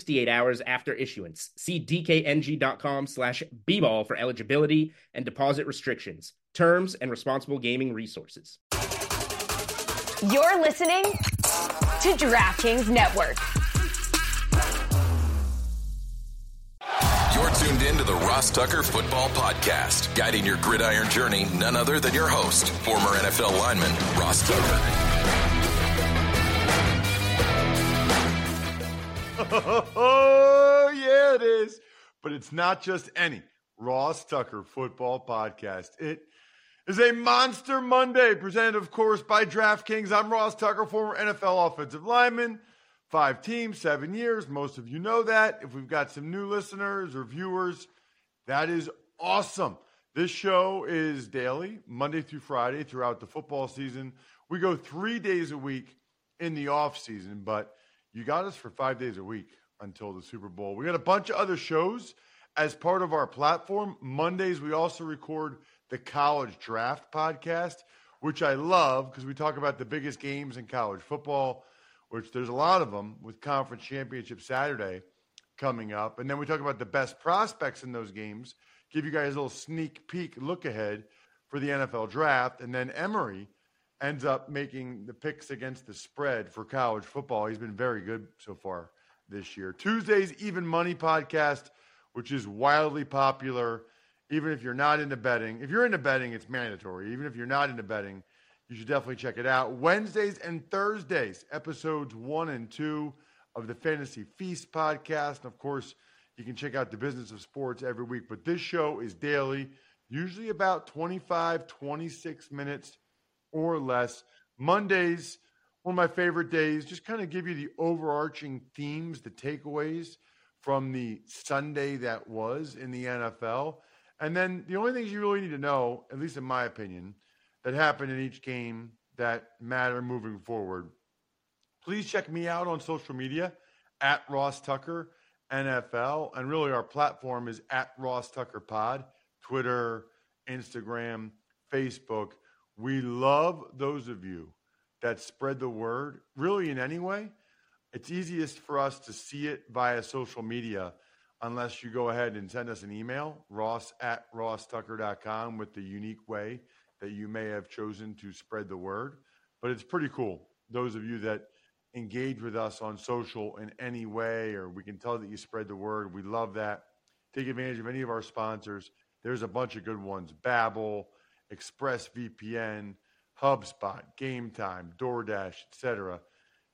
68 hours after issuance. See dkng.com slash bball for eligibility and deposit restrictions, terms, and responsible gaming resources. You're listening to DraftKings Network. You're tuned in to the Ross Tucker Football Podcast, guiding your gridiron journey, none other than your host, former NFL lineman, Ross Tucker. Oh, yeah, it is. But it's not just any Ross Tucker football podcast. It is a Monster Monday presented, of course, by DraftKings. I'm Ross Tucker, former NFL offensive lineman, five teams, seven years. Most of you know that. If we've got some new listeners or viewers, that is awesome. This show is daily, Monday through Friday, throughout the football season. We go three days a week in the off season, but you got us for five days a week until the Super Bowl. We got a bunch of other shows as part of our platform. Mondays, we also record the College Draft podcast, which I love because we talk about the biggest games in college football, which there's a lot of them with Conference Championship Saturday coming up. And then we talk about the best prospects in those games, give you guys a little sneak peek look ahead for the NFL draft. And then Emory ends up making the picks against the spread for college football. He's been very good so far this year. Tuesday's Even Money podcast, which is wildly popular. Even if you're not into betting, if you're into betting, it's mandatory. Even if you're not into betting, you should definitely check it out. Wednesdays and Thursdays, episodes one and two of the Fantasy Feast podcast. And of course, you can check out the business of sports every week. But this show is daily, usually about 25, 26 minutes or less. Mondays, one of my favorite days, just kind of give you the overarching themes, the takeaways from the Sunday that was in the NFL. And then the only things you really need to know, at least in my opinion, that happened in each game that matter moving forward. Please check me out on social media at Ross Tucker NFL. And really, our platform is at Ross Tucker Pod, Twitter, Instagram, Facebook. We love those of you that spread the word, really in any way. It's easiest for us to see it via social media unless you go ahead and send us an email, ross at rosstucker.com, with the unique way that you may have chosen to spread the word. But it's pretty cool. Those of you that engage with us on social in any way, or we can tell that you spread the word. We love that. Take advantage of any of our sponsors. There's a bunch of good ones. Babbel, ExpressVPN, HubSpot, Game Time, DoorDash, etc.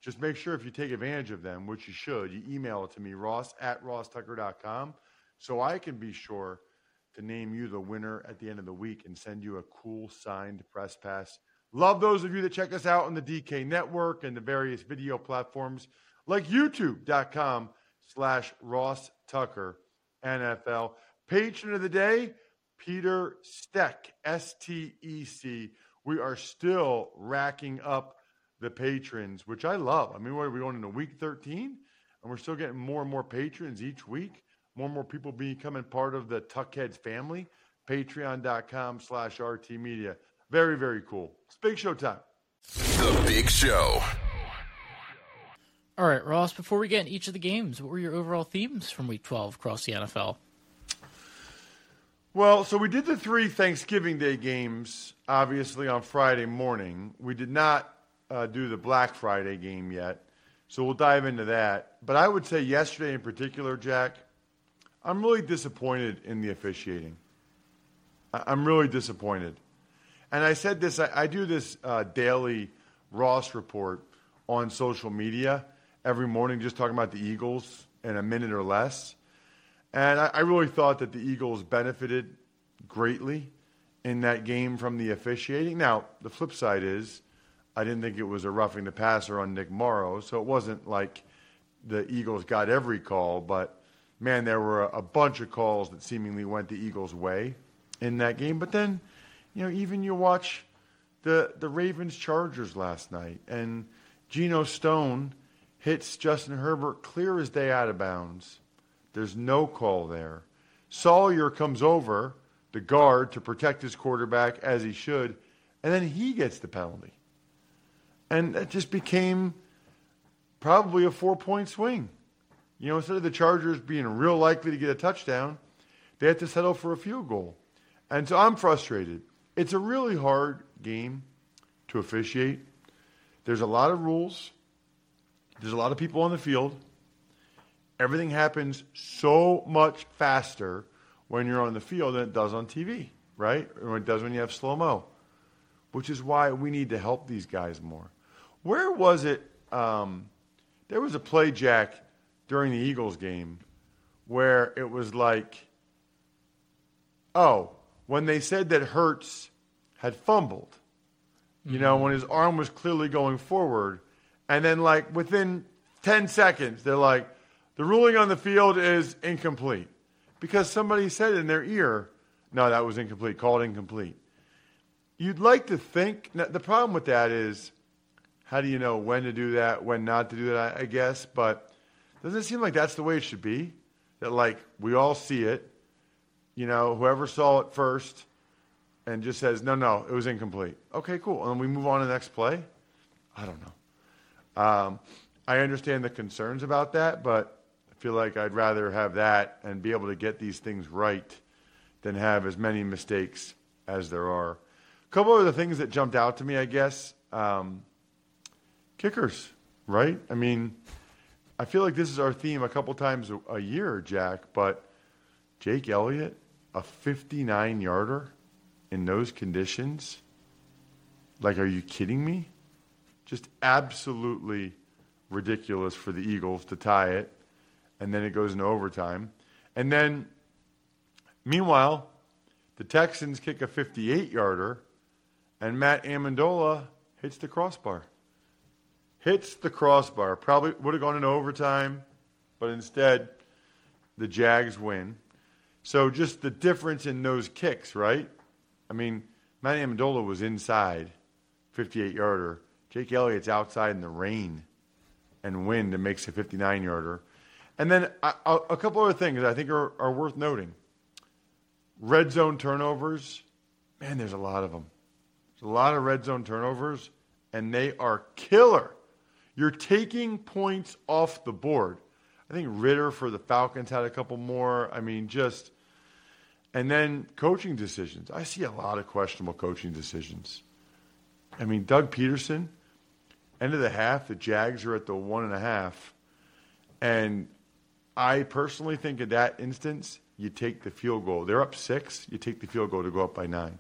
Just make sure if you take advantage of them, which you should, you email it to me, ross at rosstucker.com, so I can be sure to name you the winner at the end of the week and send you a cool signed press pass. Love those of you that check us out on the DK network and the various video platforms like youtube.com slash Ross Tucker NFL. Patron of the day, Peter Steck, S T E C. We are still racking up the patrons, which I love. I mean, what are we going into week 13? And we're still getting more and more patrons each week. More and more people becoming part of the Tuckheads family. Patreon.com slash RT Media. Very, very cool. It's big show time. The Big Show. All right, Ross, before we get in each of the games, what were your overall themes from week 12 across the NFL? Well, so we did the three Thanksgiving Day games, obviously, on Friday morning. We did not uh, do the Black Friday game yet. So we'll dive into that. But I would say yesterday in particular, Jack, I'm really disappointed in the officiating. I- I'm really disappointed. And I said this, I, I do this uh, daily Ross report on social media every morning, just talking about the Eagles in a minute or less. And I, I really thought that the Eagles benefited greatly in that game from the officiating. Now, the flip side is, I didn't think it was a roughing the passer on Nick Morrow, so it wasn't like the Eagles got every call, but man, there were a, a bunch of calls that seemingly went the Eagles' way in that game. But then, you know, even you watch the the Ravens Chargers last night, and Geno Stone hits Justin Herbert clear as day out of bounds. There's no call there. Salyer comes over the guard to protect his quarterback as he should, and then he gets the penalty. And that just became probably a four point swing. You know, instead of the Chargers being real likely to get a touchdown, they had to settle for a field goal. And so I'm frustrated. It's a really hard game to officiate. There's a lot of rules. There's a lot of people on the field. Everything happens so much faster when you're on the field than it does on TV, right? Or it does when you have slow mo, which is why we need to help these guys more. Where was it? Um, there was a play, Jack, during the Eagles game where it was like, oh, when they said that Hurts had fumbled, you know, when his arm was clearly going forward, and then like within 10 seconds, they're like, the ruling on the field is incomplete because somebody said in their ear, no, that was incomplete, called incomplete. You'd like to think, the problem with that is, how do you know when to do that, when not to do that, I guess, but doesn't it seem like that's the way it should be? That like we all see it, you know, whoever saw it first and just says, no, no, it was incomplete. Okay, cool. And we move on to the next play? I don't know. Um, I understand the concerns about that, but feel like I'd rather have that and be able to get these things right than have as many mistakes as there are. A couple of the things that jumped out to me, I guess, um, kickers, right? I mean, I feel like this is our theme a couple times a, a year, Jack, but Jake Elliott, a 59 yarder in those conditions? Like, are you kidding me? Just absolutely ridiculous for the Eagles to tie it, and then it goes into overtime. And then, meanwhile, the Texans kick a 58 yarder, and Matt Ammendola hits the crossbar. Hits the crossbar. Probably would have gone into overtime, but instead, the Jags win. So just the difference in those kicks, right? I mean, Matt Ammendola was inside, 58 yarder. Jake Elliott's outside in the rain and wind and makes a 59 yarder. And then a, a couple other things I think are, are worth noting. Red zone turnovers, man, there's a lot of them. There's a lot of red zone turnovers, and they are killer. You're taking points off the board. I think Ridder for the Falcons had a couple more. I mean, just. And then coaching decisions. I see a lot of questionable coaching decisions. I mean, Doug Pederson, end of the half, the Jags are at the one and a half. And I personally think in that instance, you take the field goal. They're up six, you take the field goal to go up by nine.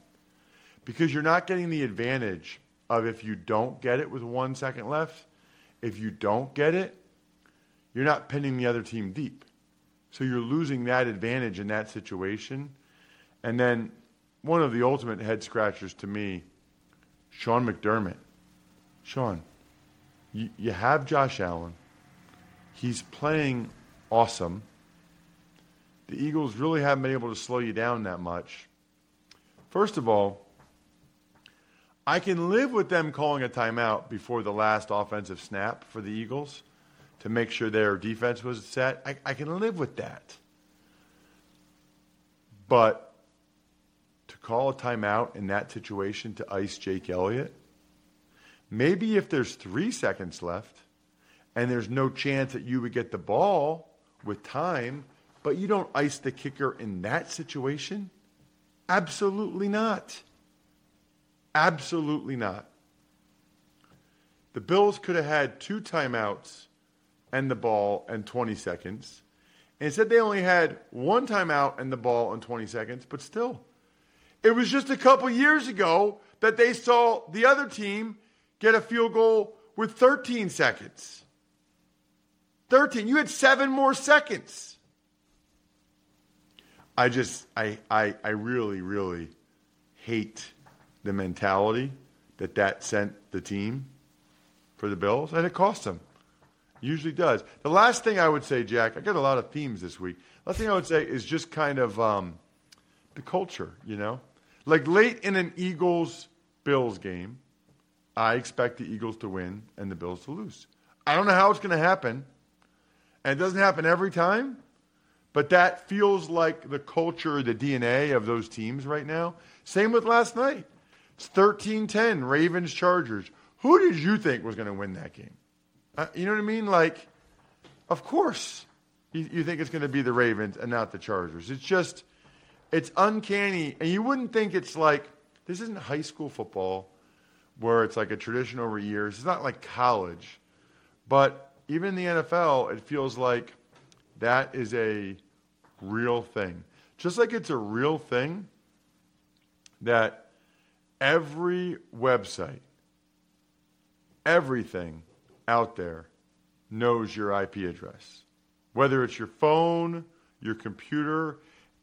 Because you're not getting the advantage of if you don't get it with one second left, if you don't get it, you're not pinning the other team deep. So you're losing that advantage in that situation. And then one of the ultimate head scratchers to me, Sean McDermott. Sean, you, you have Josh Allen. He's playing awesome. The Eagles really haven't been able to slow you down that much. First of all, I can live with them calling a timeout before the last offensive snap for the Eagles to make sure their defense was set. I, I can live with that. But to call a timeout in that situation to ice Jake Elliott, maybe if there's three seconds left and there's no chance that you would get the ball with time, but you don't ice the kicker in that situation? Absolutely not. Absolutely not. The Bills could have had two timeouts and the ball and 20 seconds. And said they only had one timeout and the ball in 20 seconds, but still. It was just a couple years ago that they saw the other team get a field goal with 13 seconds. 13. You had seven more seconds. I just, I, I, I really, really hate the mentality that that sent the team for the Bills, and it cost them. Usually does. The last thing I would say, Jack, I got a lot of themes this week. Last thing I would say is just kind of um, the culture, you know? Like late in an Eagles Bills game, I expect the Eagles to win and the Bills to lose. I don't know how it's going to happen. And it doesn't happen every time, but that feels like the culture, the DNA of those teams right now. Same with last night. It's 13 10, Ravens Chargers. Who did you think was going to win that game? Uh, you know what I mean? Like, of course, you, you think it's going to be the Ravens and not the Chargers. It's just, it's uncanny. And you wouldn't think it's like, this isn't high school football where it's like a tradition over years. It's not like college. But even in the NFL, it feels like that is a real thing. Just like it's a real thing that every website, everything out there knows your IP address. Whether it's your phone, your computer,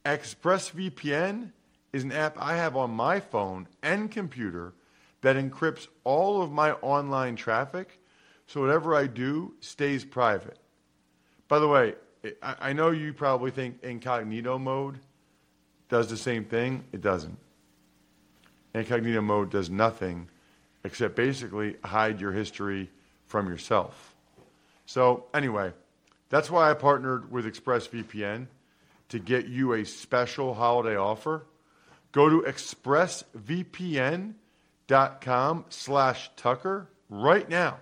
ExpressVPN is an app I have on my phone and computer that encrypts all of my online traffic so whatever I do stays private. By the way, I, know you probably think incognito mode does the same thing. It doesn't. Incognito mode does nothing except basically hide your history from yourself. So, anyway, that's why I partnered with ExpressVPN to get you a special holiday offer. Go to expressvpn.com slash Tucker right now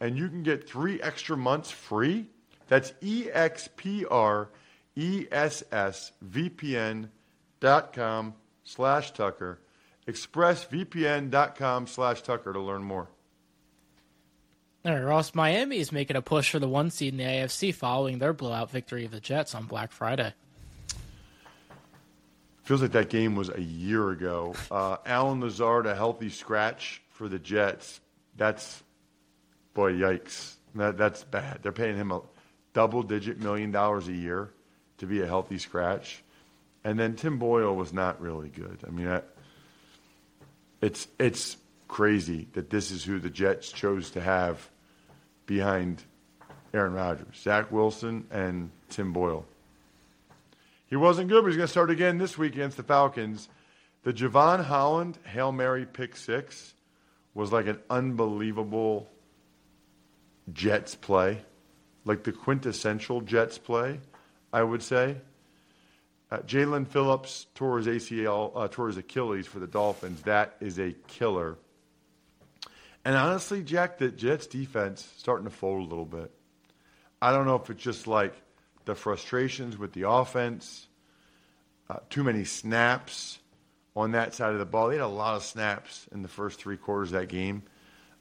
and you can get three extra months free. That's E-X-P-R-E-S-S-V-P-N dot com slash Tucker. ExpressVPN.com slash Tucker to learn more. All right, Ross, Miami is making a push for the one seed in the AFC following their blowout victory of the Jets on Black Friday. Feels like that game was a year ago. Uh, Allen Lazard, a healthy scratch for the Jets. That's boy, yikes. That, that's bad. They're paying him a double digit million dollars a year to be a healthy scratch. And then Tim Boyle was not really good. I mean, it's, it's crazy that this is who the Jets chose to have behind Aaron Rodgers Zach Wilson and Tim Boyle. He wasn't good, but he's going to start again this week against the Falcons. The Jevon Holland Hail Mary pick six was like an unbelievable Jets play, like the quintessential Jets play, I would say. Uh, Jaelan Phillips tore his ACL, uh, tore his Achilles for the Dolphins. That is a killer. And honestly, Jack, the Jets defense starting to fold a little bit. I don't know if it's just like the frustrations with the offense, uh, too many snaps on that side of the ball. They had a lot of snaps in the first three quarters of that game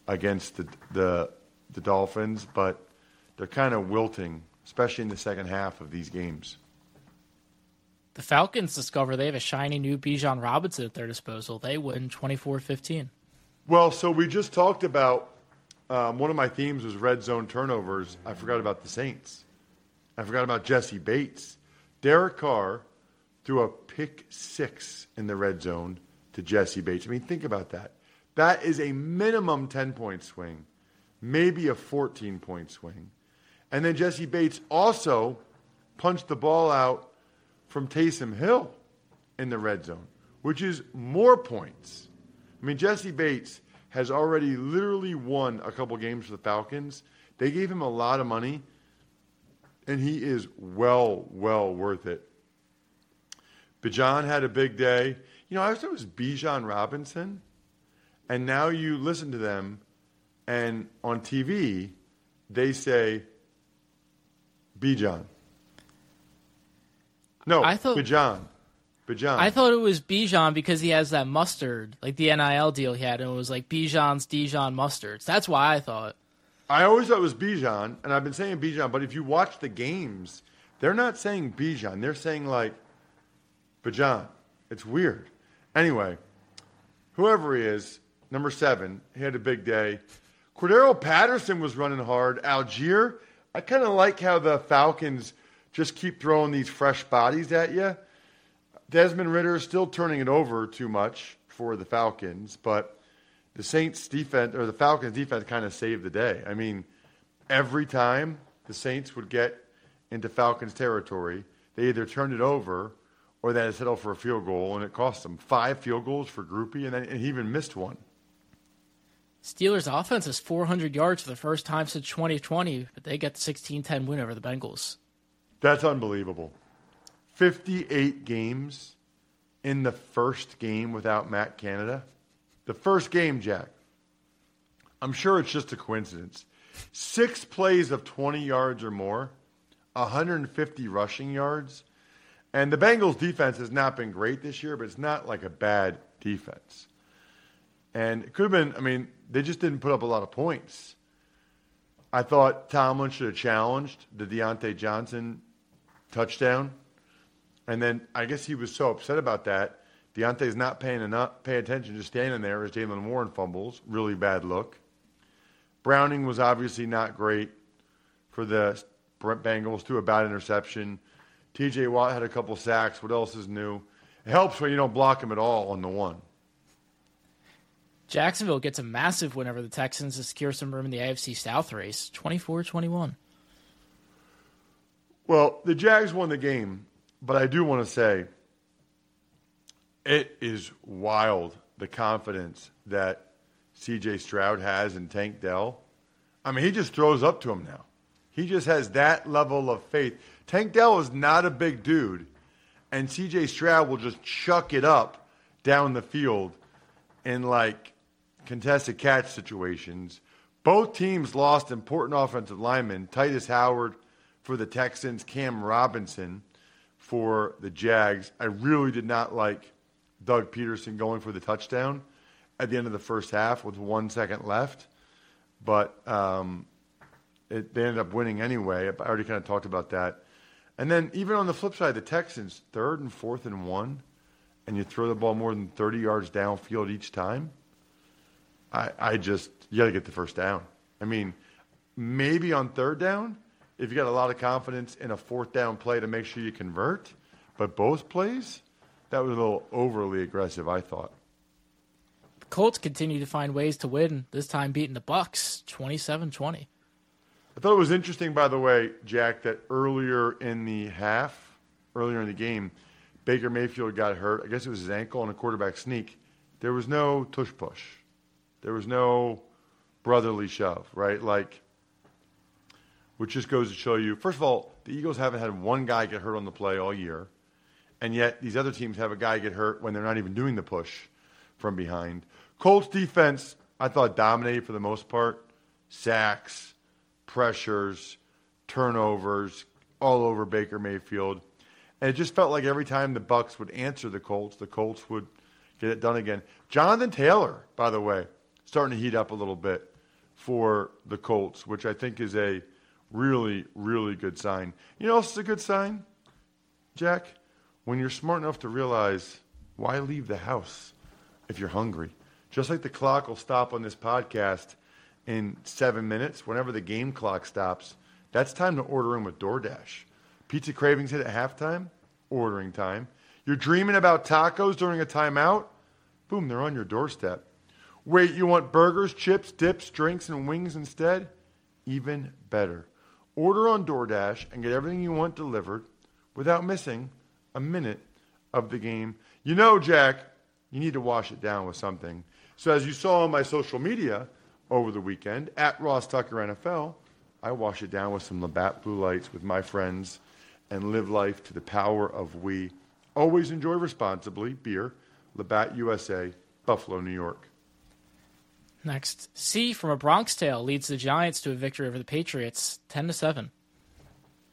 against the the the Dolphins, but they're kind of wilting, especially in the second half of these games. The Falcons discover they have a shiny new Bijan Robinson at their disposal. They win 24 15. Well, so we just talked about um, one of my themes was red zone turnovers. I forgot about the Saints. I forgot about Jessie Bates. Derek Carr threw a pick six in the red zone to Jessie Bates. I mean, think about that. That is a minimum 10 point swing maybe a 14 point swing. And then Jessie Bates also punched the ball out from Taysom Hill in the red zone, which is more points. I mean, Jessie Bates has already literally won a couple games for the Falcons. They gave him a lot of money, and he is well, well worth it. Bijan had a big day. You know, I thought it was Bijan Robinson, and now you listen to them and on TV, they say Bijan. No, I thought Bijan. Bijan. I thought it was Bijan because he has that mustard, like the NIL deal he had, and it was like Bijan's Dijon mustards. That's why I thought. I always thought it was Bijan, and I've been saying Bijan, but if you watch the games, they're not saying Bijan. They're saying like Bijan. It's weird. Anyway, whoever he is, number seven, he had a big day. Cordarrelle Patterson was running hard. Allgeier, I kind of like how the Falcons just keep throwing these fresh bodies at you. Desmond Ridder is still turning it over too much for the Falcons, but the Saints defense or the Falcons defense kind of saved the day. I mean, every time the Saints would get into Falcons territory, they either turned it over or they had to settle for a field goal, and it cost them five field goals for Grupe, and then and he even missed one. Steelers offense is 400 yards for the first time since 2020, but they get the 16-10 win over the Bengals. That's unbelievable. 58 games in the first game without Matt Canada. The first game, Jack. I'm sure it's just a coincidence. Six plays of 20 yards or more, 150 rushing yards. And the Bengals defense has not been great this year, but it's not like a bad defense. And it could have been, I mean, they just didn't put up a lot of points. I thought Tomlin should have challenged the Diontae Johnson touchdown. And then I guess he was so upset about that. Diontae's not paying enough, pay attention, just standing there as Jaylen Warren fumbles. Really bad look. Browning was obviously not great for the Bengals, threw a bad interception. TJ Watt had a couple sacks. What else is new? It helps when you don't block him at all on the one. Jacksonville gets a massive win over the Texans to secure some room in the AFC South race, 24-21. Well, the Jags won the game, but I do want to say it is wild the confidence that CJ Stroud has in Tank Dell. I mean, he just throws up to him now. He just has that level of faith. Tank Dell is not a big dude, and CJ Stroud will just chuck it up down the field in like contested catch situations. Both teams lost important offensive linemen. Tytus Howard for the Texans, Cam Robinson for the Jags. I really did not like Doug Pederson going for the touchdown at the end of the first half with one second left, but um, it, they ended up winning anyway. I already kind of talked about that. And then even on the flip side, the Texans, third and fourth and one, and you throw the ball more than 30 yards downfield each time. I, I just, you got to get the first down. I mean, maybe on third down, if you got a lot of confidence in a fourth down play to make sure you convert, but both plays, that was a little overly aggressive, I thought. The Colts continue to find ways to win, this time beating the Bucks 27-20. I thought it was interesting, by the way, Jack, that earlier in the half, earlier in the game, Baker Mayfield got hurt. I guess it was his ankle on a quarterback sneak. There was no tush push. There was no brotherly shove, right? Like, which just goes to show you, first of all, the Eagles haven't had one guy get hurt on the play all year. And yet these other teams have a guy get hurt when they're not even doing the push from behind. Colts defense, I thought dominated for the most part. Sacks, pressures, turnovers, all over Baker Mayfield. And it just felt like every time the Bucks would answer the Colts, the Colts would get it done again. Jonathan Taylor, by the way, starting to heat up a little bit for the Colts, which I think is a really, really good sign. You know, it's a good sign, Jack, when you're smart enough to realize why leave the house if you're hungry. Just like the clock will stop on this podcast in seven minutes, whenever the game clock stops, that's time to order in with DoorDash. Pizza cravings hit at halftime, ordering time. You're dreaming about tacos during a timeout, boom, they're on your doorstep. Wait, you want burgers, chips, dips, drinks, and wings instead? Even better. Order on DoorDash and get everything you want delivered without missing a minute of the game. You know, Jack, you need to wash it down with something. So, as you saw on my social media over the weekend, at Ross Tucker NFL, I wash it down with some Labatt Blue Lights with my friends and live life to the power of we. Always enjoy responsibly. Beer, Labatt USA, Buffalo, New York. Next, C from a Bronx Tale leads the Giants to a victory over the Patriots, ten to seven.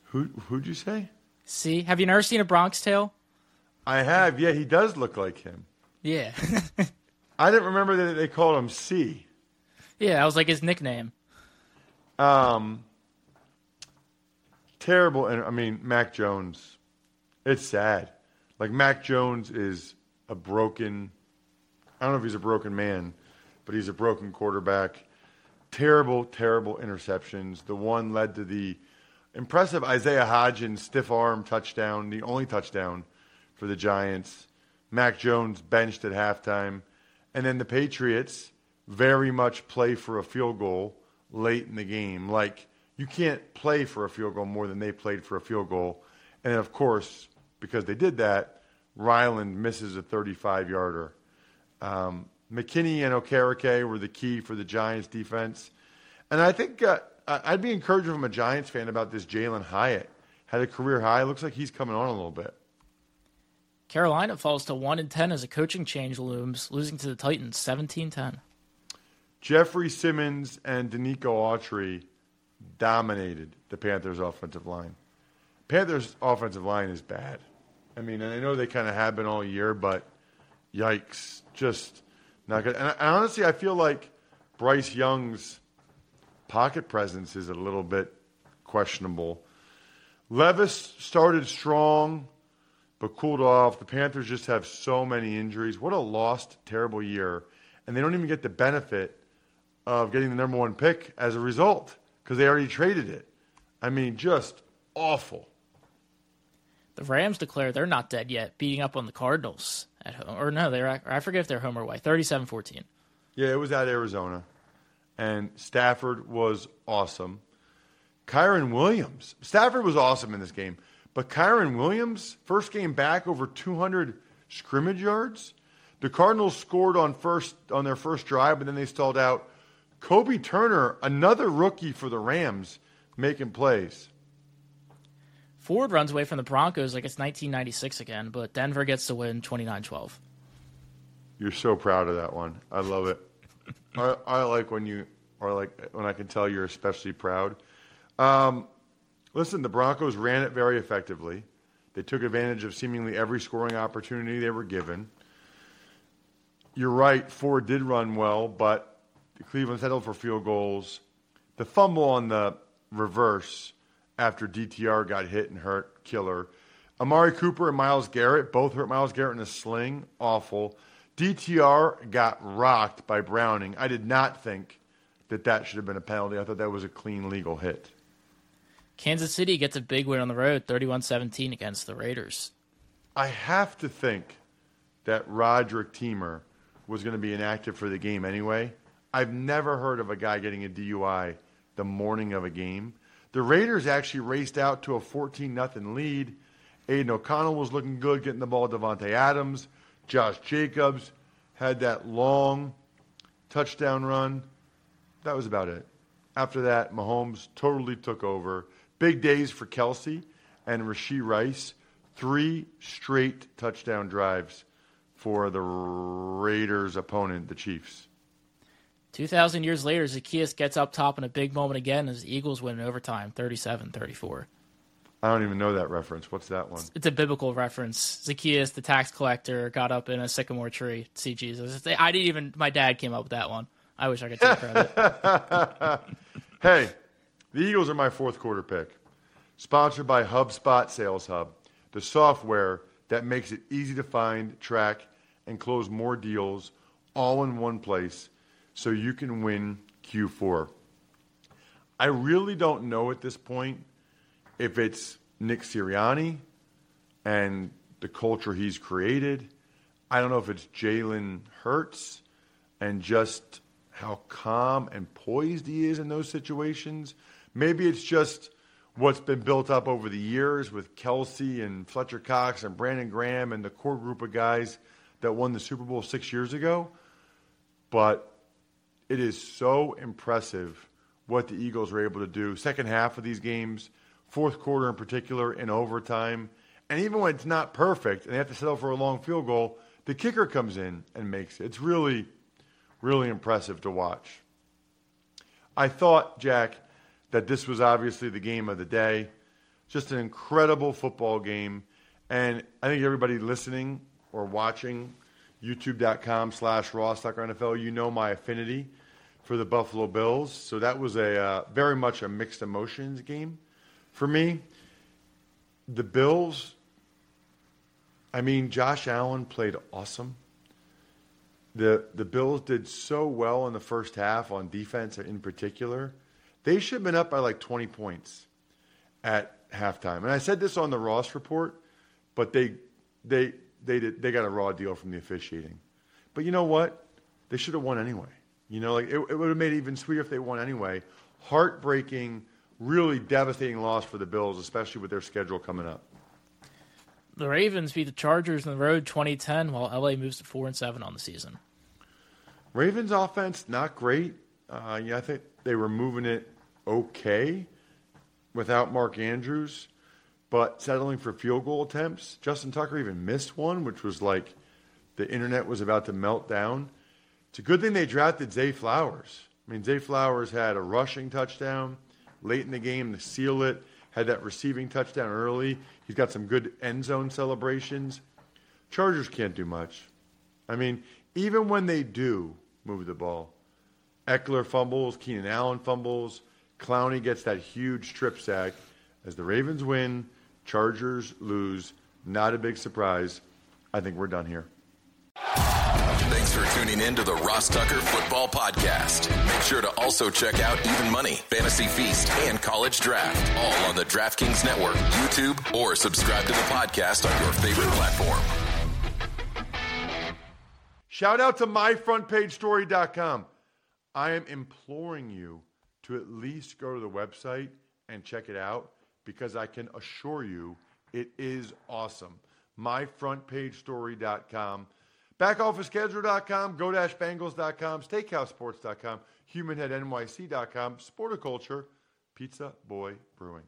Who who'd you say? C. Have you never seen a Bronx Tale? I have. Yeah, he does look like him. Yeah. I didn't remember that they called him C. yeah, that was like his nickname. Um, terrible. And I mean, Mac Jones, it's sad. Like, Mac Jones is a broken, I don't know if he's a broken man, but he's a broken quarterback. Terrible, terrible interceptions. The one led to the impressive Isaiah Hodgins stiff arm touchdown, the only touchdown for the Giants. Mac Jones benched at halftime. And then the Patriots very much play for a field goal late in the game. Like, you can't play for a field goal more than they played for a field goal. And of course, because they did that, Ryland misses a 35 yarder. Um, McKinney and Okereke were the key for the Giants defense. And I think uh, I'd be encouraged from a Giants fan about this Jalin Hyatt. Had a career high. Looks like he's coming on a little bit. Carolina falls to 1 and 10 as a coaching change looms, losing to the Titans 17 10. Jeffrey Simmons and Denico Autry dominated the Panthers' offensive line. Panthers' offensive line is bad. I mean, and I know they kind of have been all year, but yikes, just not good. And, I, honestly, I feel like Bryce Young's pocket presence is a little bit questionable. Levis started strong, but cooled off. The Panthers just have so many injuries. What a lost, terrible year. And they don't even get the benefit of getting the number one pick as a result because they already traded it. I mean, just awful. The Rams declare they're not dead yet, beating up on the Cardinals at home. Or no, they're I forget if they're home or away. 37-14. Yeah, it was at Arizona. And Stafford was awesome. Kyren Williams. Stafford was awesome in this game. But Kyren Williams, first game back over 200 scrimmage yards. The Cardinals scored on first on their first drive, but then they stalled out. Kobie Turner, another rookie for the Rams, making plays. Ford runs away from the Broncos like it's 1996 again, but Denver gets to win 29-12. You're so proud of that one. I love it. I, I, like when you are like when I can tell you're especially proud. Um, listen, the Broncos ran it very effectively. They took advantage of seemingly every scoring opportunity they were given. You're right. Ford did run well, but Cleveland settled for field goals. The fumble on the reverse after DTR got hit and hurt, killer. Amari Cooper and Myles Garrett both hurt Myles Garrett in a sling, awful. DTR got rocked by Browning. I did not think that that should have been a penalty. I thought that was a clean legal hit. Kansas City gets a big win on the road, 31-17 against the Raiders. I have to think that Roderic Teamer was going to be inactive for the game anyway. I've never heard of a guy getting a DUI the morning of a game. The Raiders actually raced out to a 14 0 lead. Aidan O'Connell was looking good, getting the ball to Davante Adams. Josh Jacobs had that long touchdown run. That was about it. After that, Mahomes totally took over. Big days for Kelce and Rashee Rice. Three straight touchdown drives for the Raiders' opponent, the Chiefs. 2,000 years later, Zacchaeus gets up top in a big moment again as the Eagles win in overtime, 37 34. I don't even know that reference. What's that one? It's a biblical reference. Zacchaeus, the tax collector, got up in a sycamore tree to see Jesus. I didn't even, my dad came up with that one. I wish I could take credit. hey, the Eagles are my fourth quarter pick. Sponsored by HubSpot Sales Hub, the software that makes it easy to find, track, and close more deals all in one place so you can win Q4. I really don't know at this point if it's Nick Sirianni and the culture he's created. I don't know if it's Jalen Hurts and just how calm and poised he is in those situations. Maybe it's just what's been built up over the years with Kelce and Fletcher Cox and Brandon Graham and the core group of guys that won the Super Bowl six years ago. But it is so impressive what the Eagles were able to do. Second half of these games, fourth quarter in particular, in overtime. And even when it's not perfect and they have to settle for a long field goal, the kicker comes in and makes it. It's really, really impressive to watch. I thought, Jack, that this was obviously the game of the day. Just an incredible football game. And I think everybody listening or watching, youtube.com slash Ross NFL, you know my affinity for the Buffalo Bills. So that was a uh, very much a mixed emotions game for me. The Bills, I mean, Josh Allen played awesome. The the Bills did so well in the first half on defense in particular. They should have been up by like 20 points at halftime. And I said this on the Ross report, but they they they did, they got a raw deal from the officiating. But you know what? They should have won anyway. You know, like it, it would have made it even sweeter if they won anyway. Heartbreaking, really devastating loss for the Bills, especially with their schedule coming up. The Ravens beat the Chargers on the road 2010, while LA moves to four and seven on the season. Ravens offense not great. Uh, yeah, I think they were moving it okay without Mark Andrews, but settling for field goal attempts. Justin Tucker even missed one, which was like the internet was about to melt down. It's a good thing they drafted Zay Flowers. I mean, Zay Flowers had a rushing touchdown late in the game to seal it, had that receiving touchdown early. He's got some good end zone celebrations. Chargers can't do much. I mean, even when they do move the ball, Ekeler fumbles, Keenan Allen fumbles, Clowney gets that huge strip sack. As the Ravens win, Chargers lose. Not a big surprise. I think we're done here. Thanks for tuning in to the Ross Tucker Football Podcast. Make sure to also check out Even Money, Fantasy Feast, and College Draft, all on the DraftKings Network, YouTube, or subscribe to the podcast on your favorite platform. Shout out to myfrontpagestory.com. I am imploring you to at least go to the website and check it out because I can assure you it is awesome. Myfrontpagestory.com, backofficeschedule.com, go-bangles.com, steakhousesports.com, humanheadnyc.com, sporticulture, pizza boy brewing.